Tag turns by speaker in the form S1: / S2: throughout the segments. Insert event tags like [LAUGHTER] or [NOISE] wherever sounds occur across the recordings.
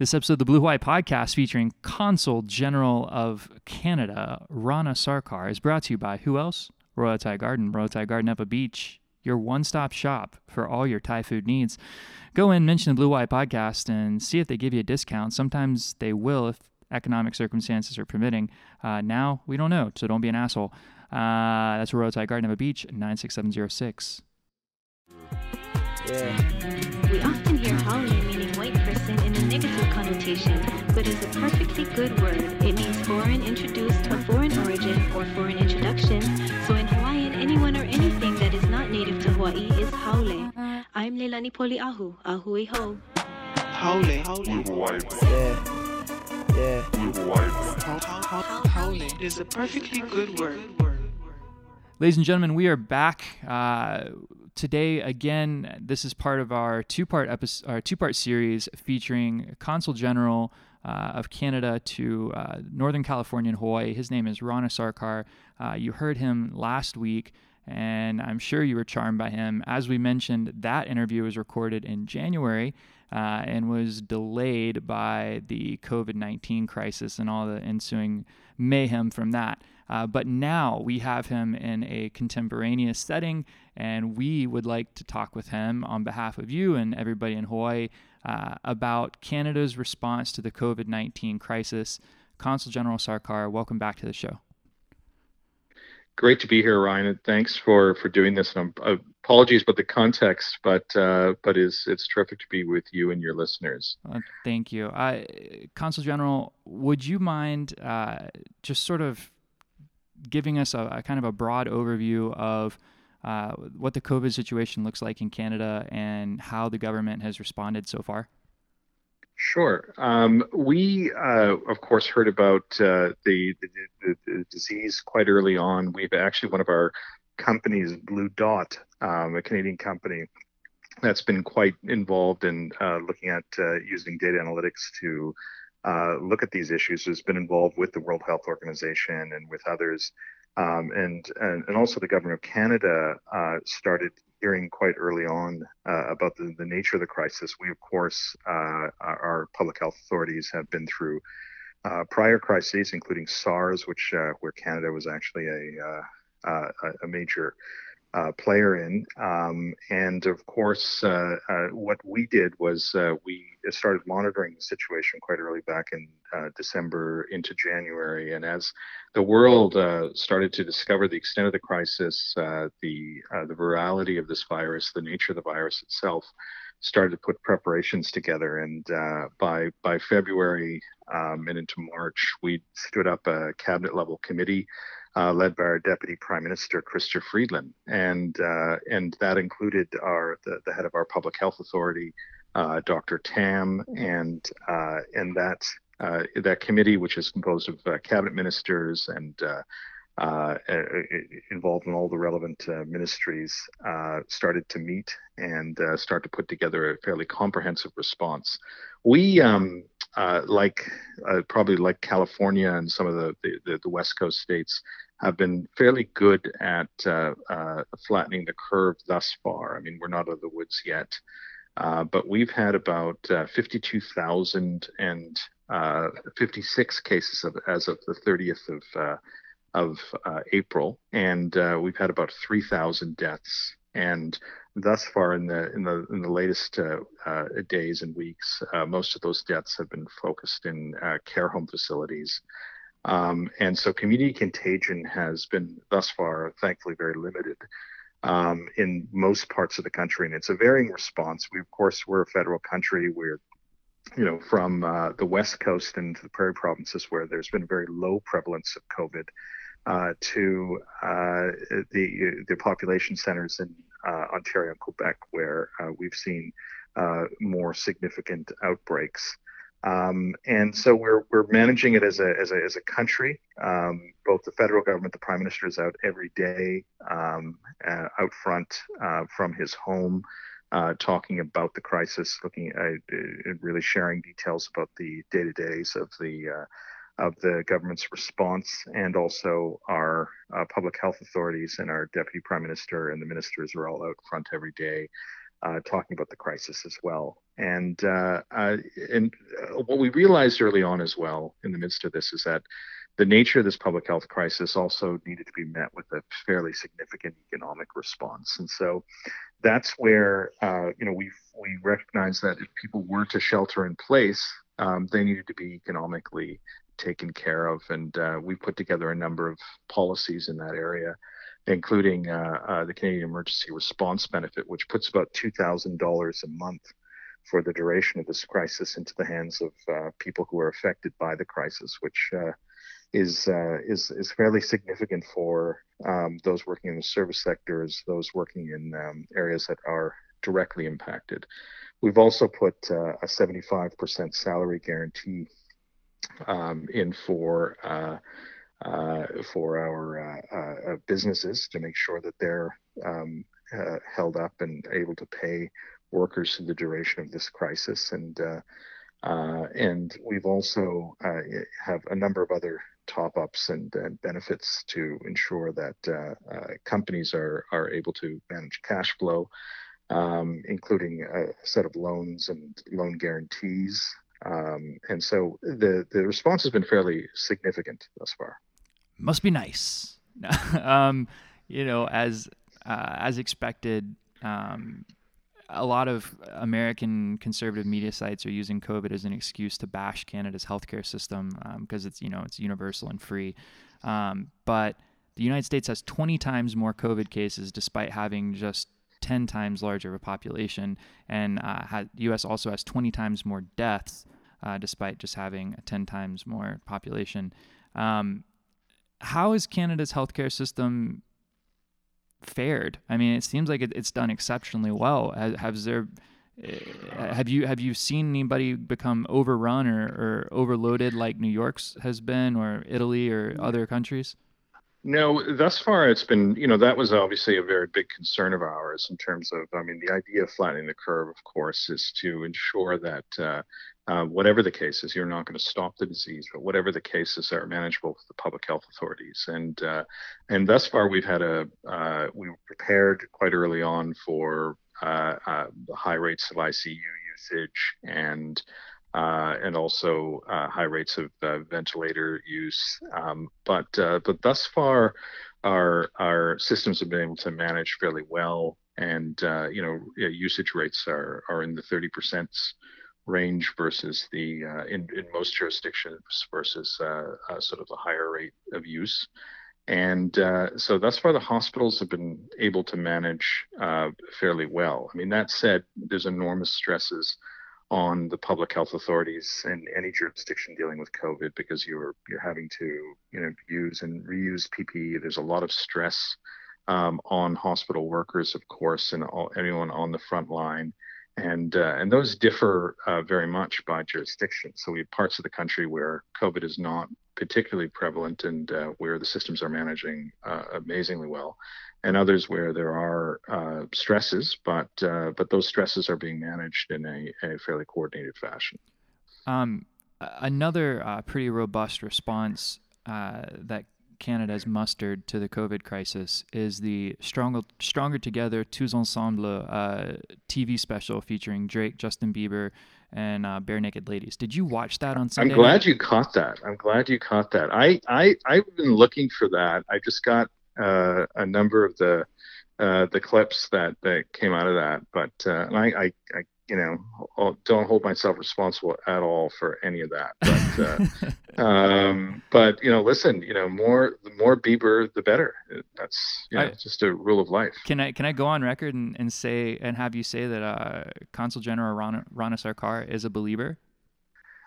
S1: This episode of the Blue Hawaii podcast featuring Consul General of Canada, Rana Sarkar, is brought to you by who else? Royal Thai Garden, Royal Thai Garden Ewa Beach, your one stop shop for all your Thai food needs. Go in, mention the Blue Hawaii podcast, and see if they give you a discount. Sometimes they will if economic circumstances are permitting. Uh, now, we don't know, so don't be an asshole. Uh, that's Royal Thai Garden Ewa Beach, 96706.
S2: Yeah. We often hear haole negative connotation, but is a perfectly good word. It means foreign introduced to a foreign origin or foreign introduction. So in Hawaiian, anyone or anything that is not native to Hawaii is haole. I'm Leilani Poliahu, ahui ho.
S3: Haole.
S4: Hawaii.
S3: Yeah. Yeah.
S4: Hawaii.
S3: Haole is a perfectly good word.
S1: Ladies and gentlemen, we are back uh, today again. This is part of our two-part episode, our two-part series featuring Consul General uh, of Canada to uh, Northern California and Hawaii. His name is Rana Sarkar. Uh, you heard him last week, and I'm sure you were charmed by him. As we mentioned, that interview was recorded in January. Uh, and was delayed by the COVID 19 crisis and all the ensuing mayhem from that. Uh, but now we have him in a contemporaneous setting, and we would like to talk with him on behalf of you and everybody in Hawaii uh, about Canada's response to the COVID 19 crisis. Consul General Sarkar, welcome back to the show.
S4: Great to be here, Ryan. And thanks for for doing this. And uh, apologies about the context, but uh, but is it's terrific to be with you and your listeners.
S1: Uh, thank you, Consul General. Would you mind uh, just sort of giving us a, a, kind of a broad overview of uh, what the COVID situation looks like in Canada and how the government has responded so far?
S4: Sure. Um, we, uh, of course, heard about uh, the, the, the, disease quite early on. We've actually, one of our companies, BlueDot, um, a Canadian company, that's been quite involved in uh, looking at uh, using data analytics to uh, look at these issues, has been involved with the World Health Organization and with others. Um, and, and, and also the government of Canada uh, started hearing quite early on uh, about the, the nature of the crisis. We, of course, uh, our public health authorities have been through uh, prior crises, including SARS, which uh, where Canada was actually a a major uh, player in. Um, and of course, uh, uh, what we did was uh, we started monitoring the situation quite early back in uh, December into January. And as the world uh, started to discover the extent of the crisis, the the virality of this virus, the nature of the virus itself, started to put preparations together. And by by February um, and into March, we stood up a cabinet level committee uh, led by our Deputy Prime Minister, Chrystia Freeland, and uh, and that included our the, the, head of our Public Health Authority, uh, Dr. Tam, and uh, and that uh, that committee, which is composed of uh, cabinet ministers and involved in all the relevant ministries, started to meet and start to put together a fairly comprehensive response. We um, uh, like uh, probably like California and some of the, the, the, West Coast states, have been fairly good at uh, uh, flattening the curve thus far. I mean, we're not out of the woods yet, uh, but we've had about uh, 52,000 and uh, 56 cases of, as of the 30th of uh, of April, and we've had about 3,000 deaths. And thus far, in the in the in the latest days and weeks, most of those deaths have been focused in care home facilities. Um, and so community contagion has been thus far, thankfully, very limited um, in most parts of the country. And it's a varying response. We, of course, we're a federal country. We're, you know, from uh, the West Coast and the prairie provinces where there's been a very low prevalence of COVID uh, to uh, the, the population centers in uh, Ontario and Quebec where uh, we've seen uh, more significant outbreaks. Um, and so we're, we're managing it as a, as a, as a country. Um, both the federal government, the prime minister is out every day um, uh, out front uh, from his home, uh, talking about the crisis, looking at uh, really sharing details about the day to days of the uh, of the government's response, and also our uh, public health authorities and our deputy prime minister and the ministers are all out front every day, talking about the crisis as well. And uh, uh, and uh, what we realized early on as well in the midst of this is that the nature of this public health crisis also needed to be met with a fairly significant economic response. And so that's where uh, you know we we recognize that if people were to shelter in place, um, they needed to be economically taken care of, and uh, we put together a number of policies in that area, including uh, uh the Canadian Emergency Response Benefit, which puts about two thousand dollars a month for the duration of this crisis into the hands of uh, people who are affected by the crisis, which uh, is uh, is is fairly significant for um, those working in the service sectors, those working in um, areas that are directly impacted. We've also put uh, a 75% salary guarantee um, in for for our uh, uh, businesses to make sure that they're um, held up and able to pay workers through the duration of this crisis and. Uh, and we've also uh, have a number of other top ups and, and, benefits to ensure that uh, uh, companies are, are able to manage cash flow, um, including a set of loans and loan guarantees. Um, and so the, the response has been fairly significant thus far.
S1: Must be nice. [LAUGHS] um, you know, as uh, as expected, um, a lot of American conservative media sites are using COVID as an excuse to bash Canada's healthcare system because um, it's you know it's universal and free. Um, but the United States has 20 times more COVID cases, despite having just 10 times larger of a population, and uh, U.S. also has 20 times more deaths, uh, despite just having a 10 times more population. Um, how is Canada's healthcare system fared? I mean, it seems like it, it's done exceptionally well. Has, has, there eh, have you have you seen anybody become overrun or, or overloaded like New York's has been, or Italy or other countries?
S4: No, thus far it's been, you know, that was obviously a very big concern of ours in terms of, I mean, the idea of flattening the curve, of course, is to ensure that uh, uh, whatever the case is, you're not going to stop the disease, but whatever the cases are manageable for the public health authorities. And uh, and thus far, we've had a uh, we were prepared quite early on for uh, uh, the high rates of ICU usage and uh, and also high rates of ventilator use. Um, but but thus far, our our systems have been able to manage fairly well, and you know usage rates are are in the 30 percent range versus the uh, in, in most jurisdictions versus uh, uh, sort of the higher rate of use. And uh, so thus far, the hospitals have been able to manage uh, fairly well. I mean, that said, there's enormous stresses on the public health authorities in any jurisdiction dealing with COVID because you're you're having to you know use and reuse PPE. There's a lot of stress um, on hospital workers, of course, and all, anyone on the front line and uh, and those differ uh, very much by jurisdiction. So we have parts of the country where COVID is not particularly prevalent and uh, where the systems are managing uh, amazingly well, and others where there are uh, stresses, but uh, but those stresses are being managed in a, a fairly coordinated fashion.
S1: Um, another pretty robust response that Canada has mustered to the COVID crisis is the Stronger, Stronger Together Tous Ensemble uh, TV special featuring Drake, Justin Bieber, and uh, Barenaked Ladies. Did you watch that on Sunday?
S4: I'm glad you caught that. I'm glad you caught that. I, I, I've been looking for that. I just got uh, a number of the uh, the clips that, that came out of that, but uh, I, I, I you know, don't hold myself responsible at all for any of that. But, uh, [LAUGHS] um, but you know, listen, you know, more the more Bieber, the better. That's you know, I, just a rule of life.
S1: Can I can I go on record and, and say and have you say that uh, Consul General Rana, Rana Sarkar is a Belieber?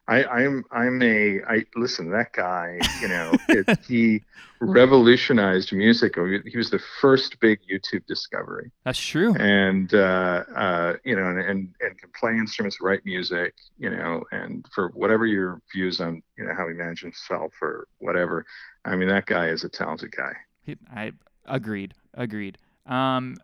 S4: I, I'm I'm a I listen that guy. You know, it, [LAUGHS] he revolutionized music. He was the first big YouTube discovery.
S1: That's true.
S4: And uh, uh, you know, and, and and can play instruments, write music. You know, and for whatever your views on you know how he manages himself or whatever, I mean that guy is a talented guy.
S1: He, I agreed. Agreed. Um,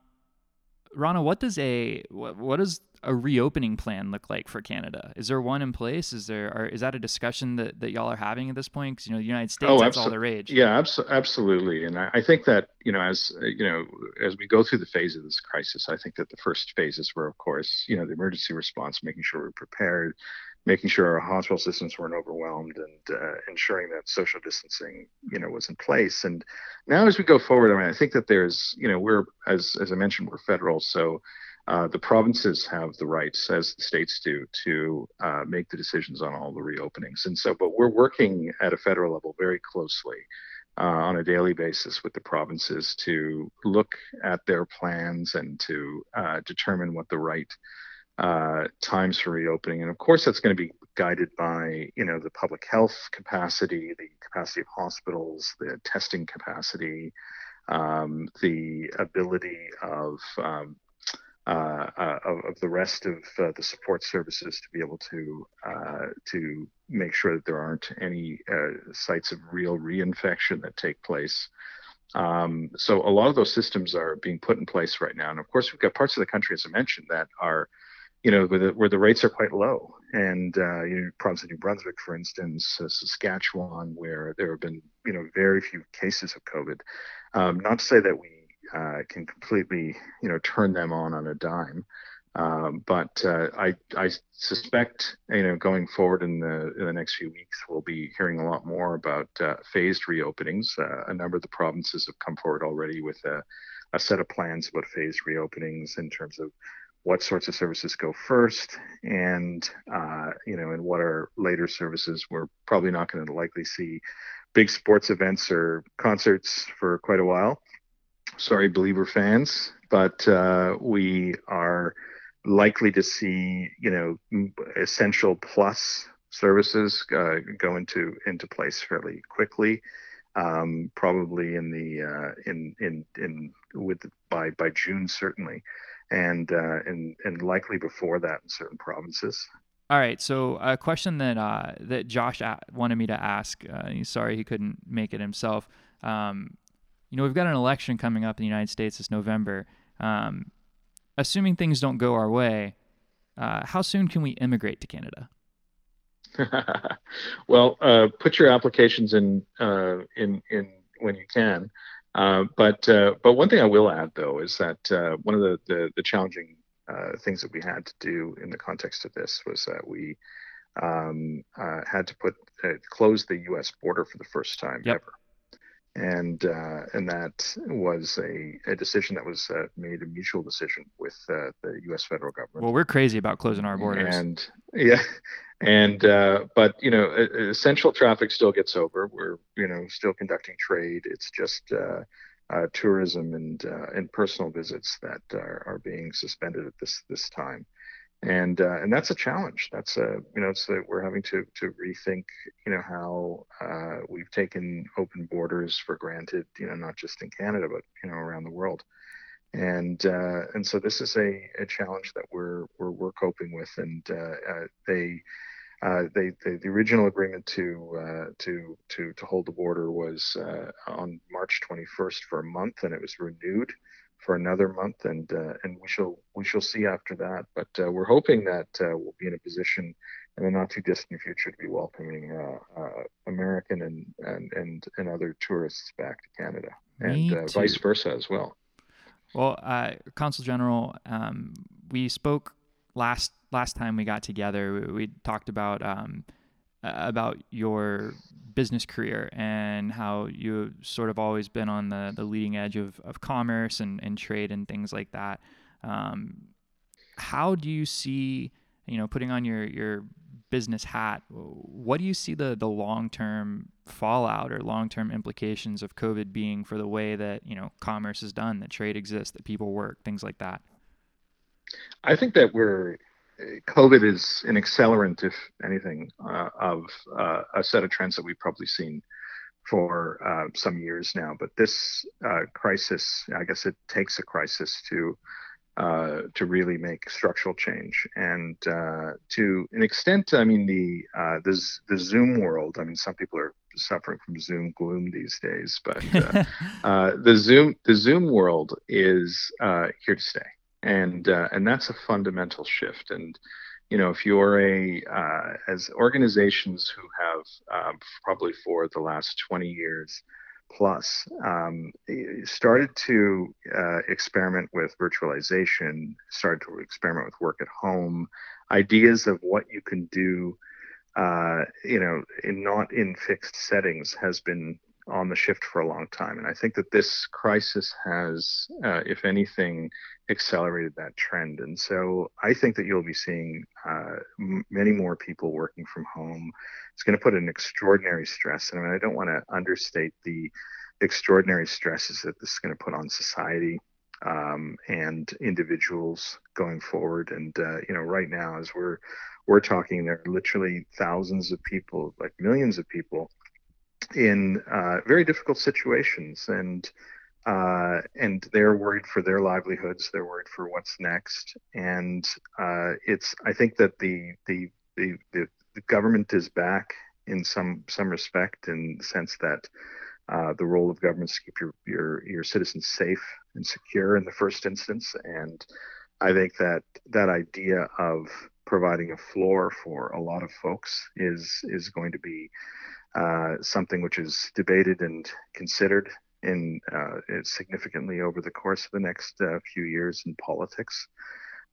S1: Rana, what does a what, what does a reopening plan look like for Canada? Is there one in place? Is there or is that a discussion that, that y'all are having at this point? Because you know the United States, oh, that's abso- all the rage.
S4: Yeah, abso- absolutely. And I, I, think that you know as you know as we go through the phase of this crisis, I think that the first phases were, of course, you know, the emergency response, making sure we're prepared, making sure our hospital systems weren't overwhelmed, and uh, ensuring that social distancing, you know, was in place. And now as we go forward, I mean, I think that there's, you know, we're as as I mentioned, we're federal, so uh, the provinces have the rights, as the states do, to uh, make the decisions on all the reopenings. And so, but we're working at a federal level very closely uh, on a daily basis with the provinces to look at their plans and to uh, determine what the right uh, times for reopening. And of course, that's going to be guided by, you know, the public health capacity, the capacity of hospitals, the testing capacity, um, the ability of um, uh, uh, of, of, the rest of uh, the support services to be able to uh, to make sure that there aren't any uh, sites of real reinfection that take place. Um, so a lot of those systems are being put in place right now, and of course we've got parts of the country, as I mentioned, that are you know, where the, where the rates are quite low. And, uh, you know, province of New Brunswick, for instance, Saskatchewan, where there have been, you know, very few cases of COVID. Um, not to say that we uh, can completely, you know, turn them on on a dime. Um, but uh, I, I suspect, you know, going forward in the in the next few weeks, we'll be hearing a lot more about uh, phased reopenings. Uh, a number of the provinces have come forward already with a, a set of plans about phased reopenings in terms of what sorts of services go first, and uh, you know, and what are later services. We're probably not going to likely see big sports events or concerts for quite a while sorry, Belieber fans, but uh, we are likely to see, you know, essential plus services uh, go into into place fairly quickly. Um, probably in the uh, in in in with by by June certainly, and uh, and and likely before that in certain provinces.
S1: All right, so a question that uh, that Josh wanted me to ask. Uh, sorry he couldn't make it himself. Um, you know, we've got an election coming up in the United States this November. Um, assuming things don't go our way, uh, how soon can we immigrate to Canada? [LAUGHS]
S4: well, uh, put your applications in uh, in in when you can. Uh, but uh, but one thing I will add though is that uh, one of the the, the challenging things that we had to do in the context of this was that we um, had to put close the U.S. border for the first time yep. ever and uh, and that was a, a decision that was uh, made a mutual decision with uh, the U.S. federal government.
S1: Well, we're crazy about closing our borders,
S4: and yeah, and uh, but you know, essential traffic still gets over. We're you know still conducting trade. It's just uh, uh, tourism and and personal visits that are, are being suspended at this this time and uh, and that's a challenge. That's a you know it's we're having to to rethink you know how uh, we've taken open borders for granted. You know not just in Canada but you know around the world, and uh, and so this is a, a challenge that we're we're we're coping with. And uh, uh, they. Uh, they, they, the original agreement to to to to hold the border was on March 21st for a month, and it was renewed for another month, and uh, and we shall we shall see after that. But uh, we're hoping that uh, we'll be in a position in the not too distant future to be welcoming uh, uh, American and, and and and other tourists back to Canada, and uh, vice versa as well.
S1: Well, Consul General, um, we spoke last last time we got together. We, we talked about. Um, about your business career and how you've sort of always been on the, the leading edge of, of commerce and, and trade and things like that. Um, how do you see, you know, putting on your, your business hat, what do you see the, the long-term fallout or long-term implications of COVID being for the way that, you know, commerce is done, that trade exists, that people work, things like that?
S4: I think that we're COVID is an accelerant, if anything, uh, of uh, a set of trends that we've probably seen for uh, some years now. But this uh, crisis, I guess, it takes a crisis to uh, to really make structural change, and uh, to an extent, I mean, the the the Zoom world. I mean, some people are suffering from Zoom gloom these days, but [LAUGHS] the Zoom the Zoom world is here to stay and uh, and that's a fundamental shift. And you know, if you're a uh, as organizations who have um, probably for the last 20 years plus um, started to uh, experiment with virtualization, started to experiment with work at home, ideas of what you can do, uh, you know, in not in fixed settings has been on the shift for a long time. And I think that this crisis has, uh, if anything, accelerated that trend. And so I think that you'll be seeing uh, m- many more people working from home. It's going to put an extraordinary stress. And I, mean, I don't want to understate the extraordinary stresses that this is going to put on society um, and individuals going forward. And uh, you know, right now, as we're we're talking, there are literally thousands of people, like millions of people, in uh, very difficult situations, and uh, and they're worried for their livelihoods. They're worried for what's next, and uh, it's. I think that the the the, the, government is back in some some respect, in the sense that. Uh, the role of government is to keep your, your your citizens safe and secure in the first instance, and I think that that idea of providing a floor for a lot of folks is is going to be uh, something which is debated and considered in uh, significantly over the course of the next uh, few years in politics.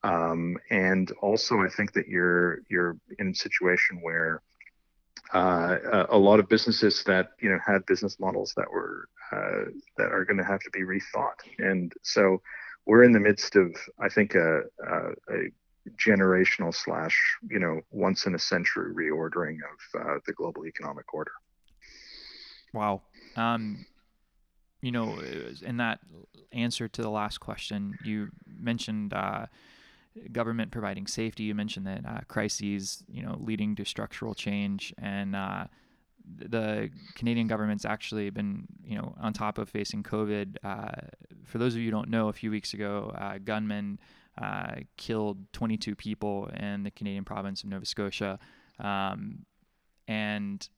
S4: Um, and also, I think that you're you're in a situation where uh, a lot of businesses that you know had business models that were uh, that are going to have to be rethought. And so, we're in the midst of, I think, a, a, a generational slash you know once in a century reordering of uh, the global economic order.
S1: Wow. Um, you know, in that answer to the last question, you mentioned uh, government providing safety. You mentioned that uh, crises, you know, leading to structural change, and uh, the Canadian government's actually been, you know, on top of facing COVID. Uh, for those of you who don't know, a few weeks ago, uh, gunmen uh, killed 22 people in the Canadian province of Nova Scotia. Um, and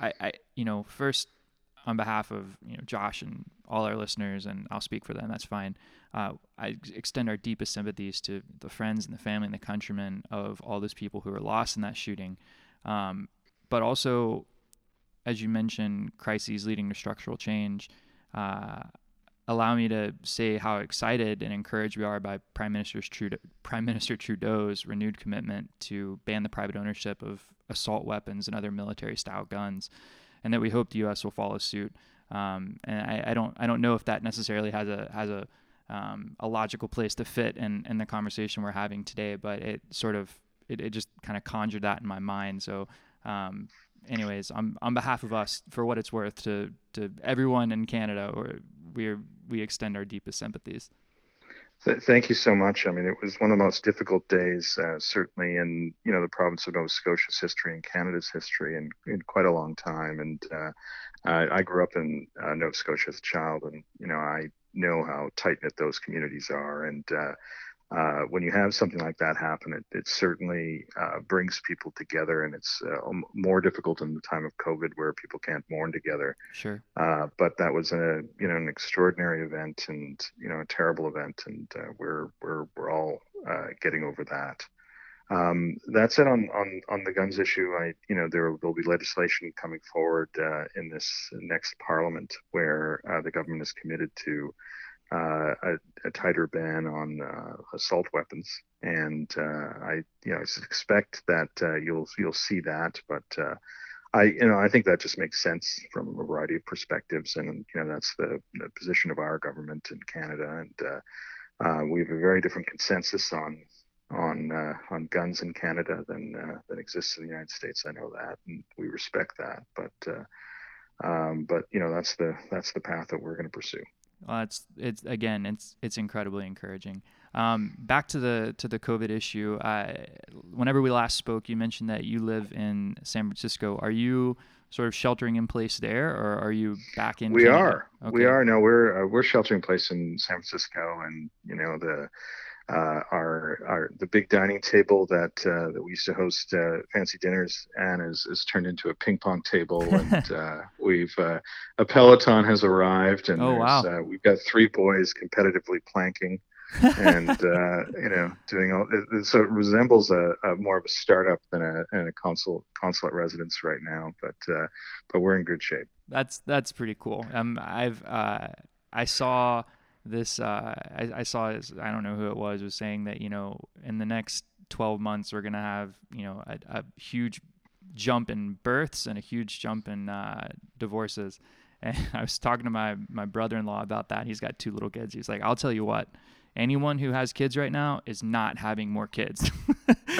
S1: I, I, you know, first on behalf of you know Josh and all our listeners, and I'll speak for them. That's fine. Uh, I extend our deepest sympathies to the friends and the family and the countrymen of all those people who were lost in that shooting. Um, but also, as you mentioned, crises leading to structural change. Uh, allow me to say how excited and encouraged we are by Prime Minister Trudeau, Prime Minister Trudeau's renewed commitment to ban the private ownership of assault weapons and other military-style guns, and that we hope the U.S. will follow suit. Um, and I, I, don't I don't know if that necessarily has a has a um, a logical place to fit in, in the conversation we're having today, but it sort of it, it just kind of conjured that in my mind. So um, anyways, on on behalf of us, for what it's worth, to to everyone in Canada, or we we extend our deepest sympathies.
S4: Thank you so much. I mean, it was one of the most difficult days, uh, certainly in you know the province of Nova Scotia's history and Canada's history, in, in quite a long time. And uh, I, I, grew up in uh, Nova Scotia as a child, and you know I know how tight knit those communities are. And uh, when you have something like that happen, it, it certainly uh, brings people together, and it's uh, more difficult in the time of COVID where people can't mourn together.
S1: Sure.
S4: Uh, but that was a you know an extraordinary event, and you know a terrible event, and uh, we're we're we're all uh, getting over that. Um, that's it on, on on the guns issue. I you know there will be legislation coming forward in this next Parliament where the government is committed to uh, a, a, tighter ban on uh, assault weapons, and uh, I you know expect that uh, you'll you'll see that, but uh, I you know I think that just makes sense from a variety of perspectives, and you know that's the, the position of our government in Canada, and we have a very different consensus on on on guns in Canada than than exists in the United States. I know that, and we respect that, but. Um, but you know that's the that's the path that we're going to pursue.
S1: Well, it's it's again, it's it's incredibly encouraging. Um, back to the to the COVID issue. I, whenever we last spoke, you mentioned that you live in San Francisco. Are you sort of sheltering in place there, or are you back in?
S4: We Canada? are. Okay. We are. No, we're uh, we're sheltering in place in San Francisco, and you know the uh, our our the big dining table that uh, that we used to host uh, fancy dinners and is, is turned into a ping pong table. [LAUGHS] And uh, we've uh, a peloton has arrived and
S1: oh, wow.
S4: we've got three boys competitively planking and [LAUGHS] uh, you know doing all it, so it resembles a, a, more of a startup than a, than a consul consulate residence right now but uh, but we're in good shape.
S1: That's that's pretty cool. Um i've uh i saw this uh I, I saw i don't know who it was was saying that you know in the next 12 months we're gonna have you know a, a huge jump in births and a huge jump in uh, divorces [LAUGHS] and I was talking to my my brother-in-law about that. He's got two little kids. He's like, "I'll tell you what, anyone who has kids right now is not having more kids. [LAUGHS] [LAUGHS]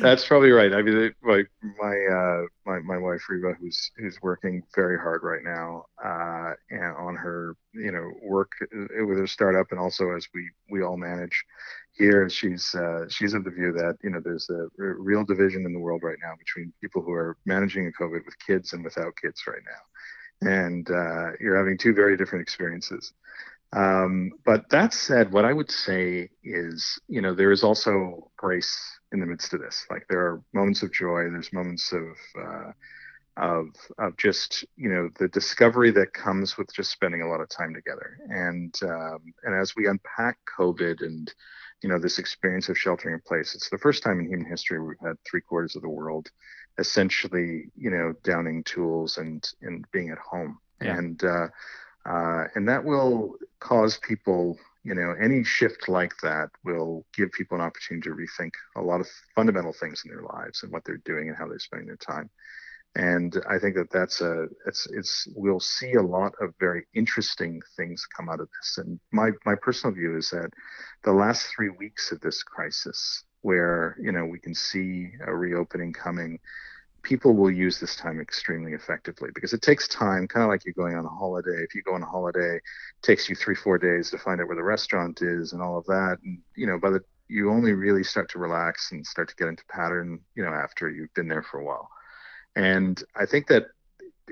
S4: That's probably right. I mean, my my uh, my my wife Reba, who's who's working very hard right now, uh, and on her you know work uh, with her startup, and also as we we all manage here, she's uh, she's of the view that you know there's a real division in the world right now between people who are managing a COVID with kids and without kids right now, and uh, you're having two very different experiences. Um, but that said, what I would say is, you know, there is also grace in the midst of this. Like there are moments of joy, there's moments of uh, of of just you know the discovery that comes with just spending a lot of time together. And um, and as we unpack COVID and you know this experience of sheltering in place, it's the first time in human history we've had three quarters of the world essentially you know downing tools and and being at home. Yeah. And uh, uh, and that will cause people, you know, any shift like that will give people an opportunity to rethink a lot of fundamental things in their lives and what they're doing and how they're spending their time. And I think that that's a, it's, it's, we'll see a lot of very interesting things come out of this. And my, my personal view is that the last three weeks of this crisis, where, you know, we can see a reopening coming, people will use this time extremely effectively because it takes time, kind of like you're going on a holiday. If you go on a holiday, it takes you three, four days to find out where the restaurant is and all of that. And, you know, by the, you only really start to relax and start to get into pattern, you know, after you've been there for a while. And I think that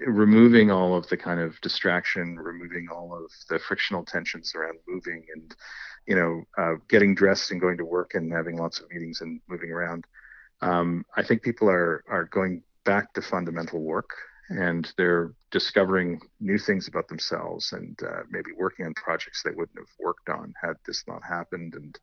S4: removing all of the kind of distraction, removing all of the frictional tensions around moving and, you know, uh, getting dressed and going to work and having lots of meetings and moving around um, I think people are are going back to fundamental work and they're discovering new things about themselves and uh, maybe working on projects they wouldn't have worked on had this not happened. And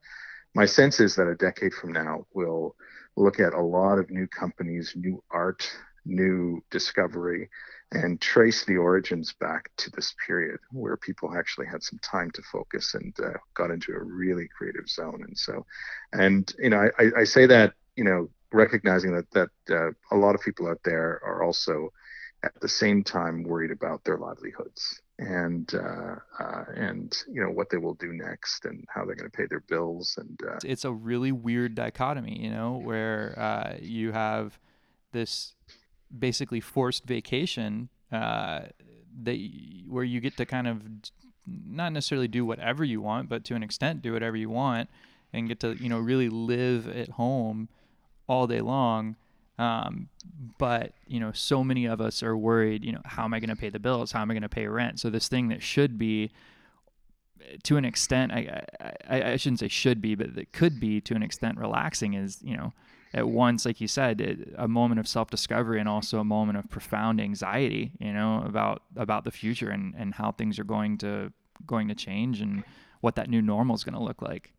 S4: my sense is that a decade from now, we'll look at a lot of new companies, new art, new discovery, and trace the origins back to this period where people actually had some time to focus and uh, got into a really creative zone. And so, and you know, I, I say that you know recognizing that that uh, a lot of people out there are also at the same time worried about their livelihoods and uh, uh, and you know what they will do next and how they're going to pay their bills and uh,
S1: it's a really weird dichotomy you know where uh, you have this basically forced vacation uh, that where you get to kind of not necessarily do whatever you want but to an extent do whatever you want and get to you know really live at home all day long. Um, but you know, so many of us are worried. You know, how am I going to pay the bills? How am I going to pay rent? So this thing that should be, to an extent, I, I, I shouldn't say should be, but that could be to an extent relaxing is you know, at once, like you said, it, a moment of self-discovery and also a moment of profound anxiety. You know, about about the future and and how things are going to going to change and what that new normal is going to look like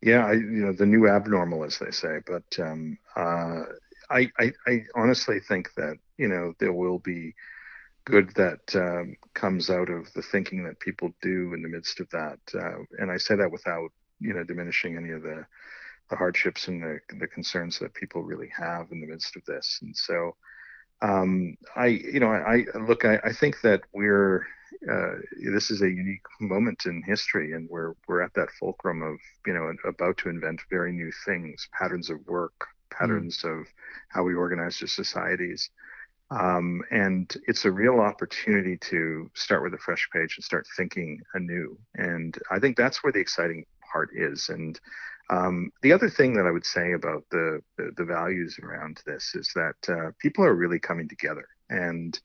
S4: yeah, I, you know, the new abnormal, as they say. But um, uh, I, I, I, honestly think that you know there will be good that um, comes out of the thinking that people do in the midst of that. Uh, and I say that without you know diminishing any of the the hardships and the the concerns that people really have in the midst of this. And so, um, I, you know, I, I look, I, I think that we're uh, this is a unique moment in history, and we're we're at that fulcrum of you know about to invent very new things, patterns of work, patterns mm. of how we organize our societies, um, and it's a real opportunity to start with a fresh page and start thinking anew. And I think that's where the exciting part is. And um, the other thing that I would say about the the, the values around this is that uh, people are really coming together and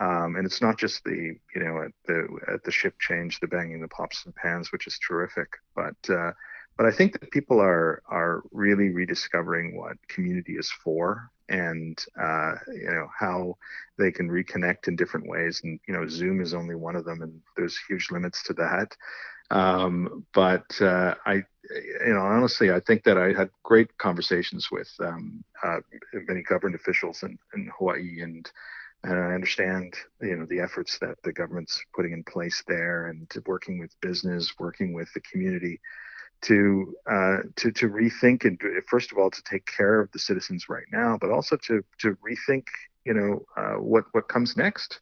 S4: um, and it's not just the you know at the at the ship change, the banging the pots and pans, which is terrific, but uh, but I think that people are are really rediscovering what community is for, and uh, you know how they can reconnect in different ways. And you know, Zoom is only one of them, and there's huge limits to that. Um, but uh, I, you know, honestly, I think that I had great conversations with um, uh, many government officials in, in Hawaii, and and I understand, you know, the efforts that the government's putting in place there, and working with business, working with the community to uh, to to rethink and first of all to take care of the citizens right now, but also to to rethink, you know, uh, what what comes next,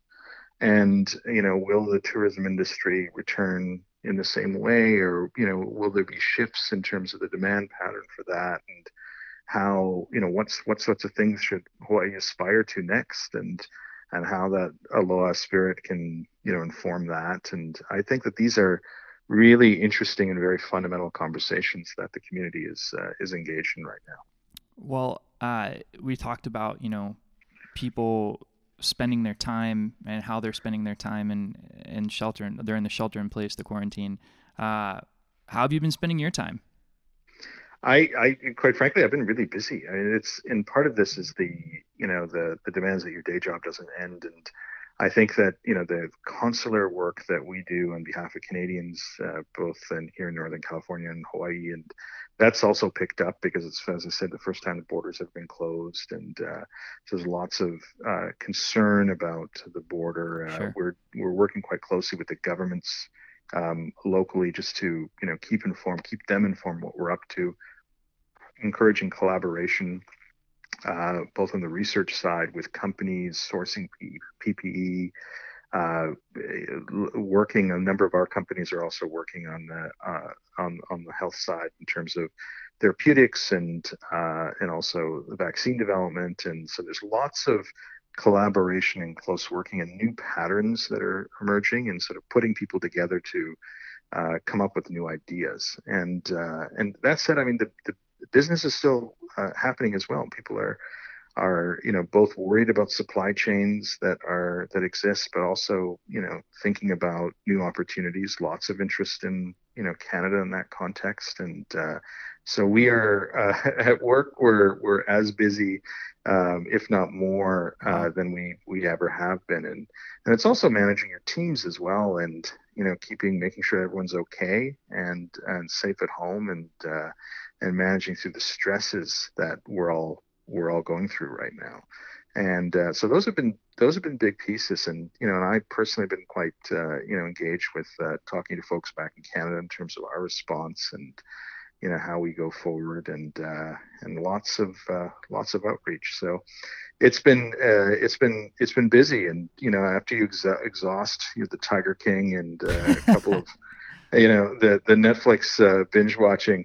S4: and you know, will the tourism industry return in the same way, or you know, will there be shifts in terms of the demand pattern for that, and how you know what's what sorts of things should Hawaii aspire to next, and and how that aloha spirit can you know inform that, and I think that these are really interesting and very fundamental conversations that the community is uh, is engaged in right now.
S1: Well, uh, we talked about you know people spending their time and how they're spending their time in in shelter. They're in the shelter in place, the quarantine. Uh, how have you been spending your time?
S4: I, I, quite frankly, I've been really busy. I mean, it's and part of this is the you know the the demands that your day job doesn't end, and I think that you know the consular work that we do on behalf of Canadians, uh, both in here in Northern California and Hawaii, and that's also picked up because it's as I said, the first time the borders have been closed, and uh, so there's lots of uh, concern about the border. Uh, sure. We're we're working quite closely with the governments um, locally just to you know keep informed, keep them informed what we're up to, encouraging collaboration uh, both on the research side with companies sourcing PPE. Uh, working, a number of our companies are also working on the uh, on on the health side in terms of therapeutics and uh, and also the vaccine development. And so there's lots of collaboration and close working and new patterns that are emerging and sort of putting people together to uh, come up with new ideas. And uh, and that said, I mean the, the business is still uh, happening as well. People are are you know both worried about supply chains that are that exist, but also you know thinking about new opportunities. Lots of interest in you know Canada in that context, and uh, so we are uh, [LAUGHS] at work. We're we're as busy, um, if not more, uh, than we we ever have been, and and it's also managing your teams as well, and you know keeping making sure everyone's okay and and safe at home, and uh, and managing through the stresses that we're all we're all going through right now. And uh, so those have been those have been big pieces, and you know, and I personally have been quite uh, you know engaged with uh, talking to folks back in Canada in terms of our response and you know how we go forward, and uh, and lots of uh, lots of outreach. So it's been uh, it's been it's been busy, and you know after you ex- exhaust you know, the Tiger King and a couple of [LAUGHS] you know the the Netflix binge watching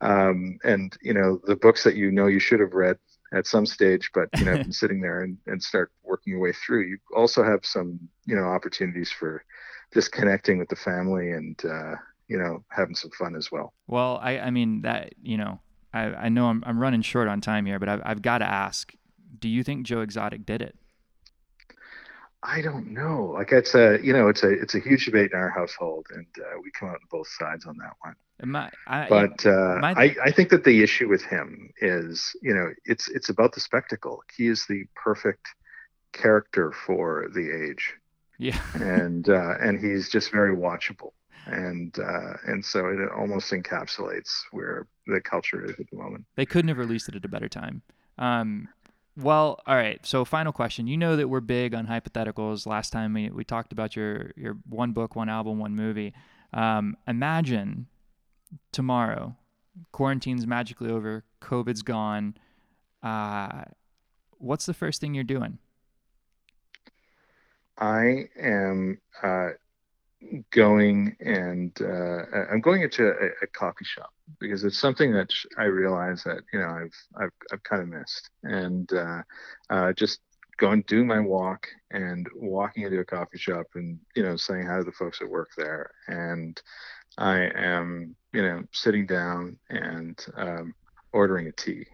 S4: um, and you know the books that you know you should have read at some stage, but you know, [LAUGHS] sitting there and, and start working your way through. You also have some, you know, opportunities for just connecting with the family and, uh, you know, having some fun as well.
S1: Well, I, I mean that, you know, I, I know I'm, I'm running short on time here, but I've, I've got to ask, do you think Joe Exotic did it?
S4: I don't know. Like it's a, you know, it's a, it's a huge debate in our household and uh, we come out on both sides on that one.
S1: My, I,
S4: but uh, my... I, I think that the issue with him is, you know, it's it's about the spectacle. He is the perfect character for the age.
S1: Yeah. [LAUGHS]
S4: and uh, and he's just very watchable, and uh, and so it almost encapsulates where the culture is at the moment.
S1: They couldn't have released it at a better time. Um, well, all right. So, final question. You know that we're big on hypotheticals. Last time we, we talked about your your one book, one album, one movie. Um, imagine tomorrow, quarantine's magically over, COVID's gone. Uh, what's the first thing you're doing?
S4: I am uh, going and uh, I'm going into a, a, coffee shop because it's something that I realize that you know I've I've, I've kind of missed and uh, uh, just going doing my walk and walking into a coffee shop and you know saying hi to the folks that work there and I am, you know, sitting down and um, ordering a tea.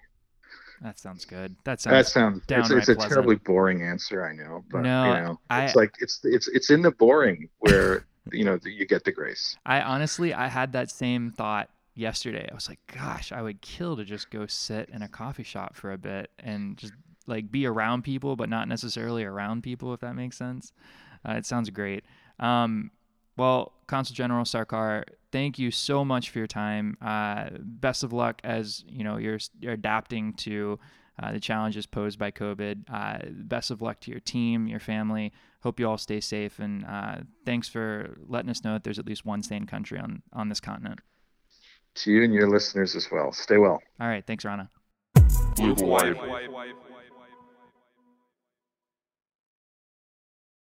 S1: That sounds good. That sounds.
S4: That sounds. It's, it's a terribly boring answer, I know, but
S1: no,
S4: you know, it's I, like it's it's it's in the boring where you know you get the grace.
S1: I honestly, I had that same thought yesterday. I was like, gosh, I would kill to just go sit in a coffee shop for a bit and just like be around people, but not necessarily around people, if that makes sense. Uh, it sounds great. Um, Well, Consul General Sarkar, thank you so much for your time. Uh, best of luck as you know you're, you're adapting to uh, the challenges posed by COVID. Uh, best of luck to your team, your family. Hope you all stay safe, and uh, thanks for letting us know that there's at least one sane country on on this continent.
S4: To you and your listeners as well. Stay well.
S1: All right, thanks, Rana.
S5: Blue Hawaii.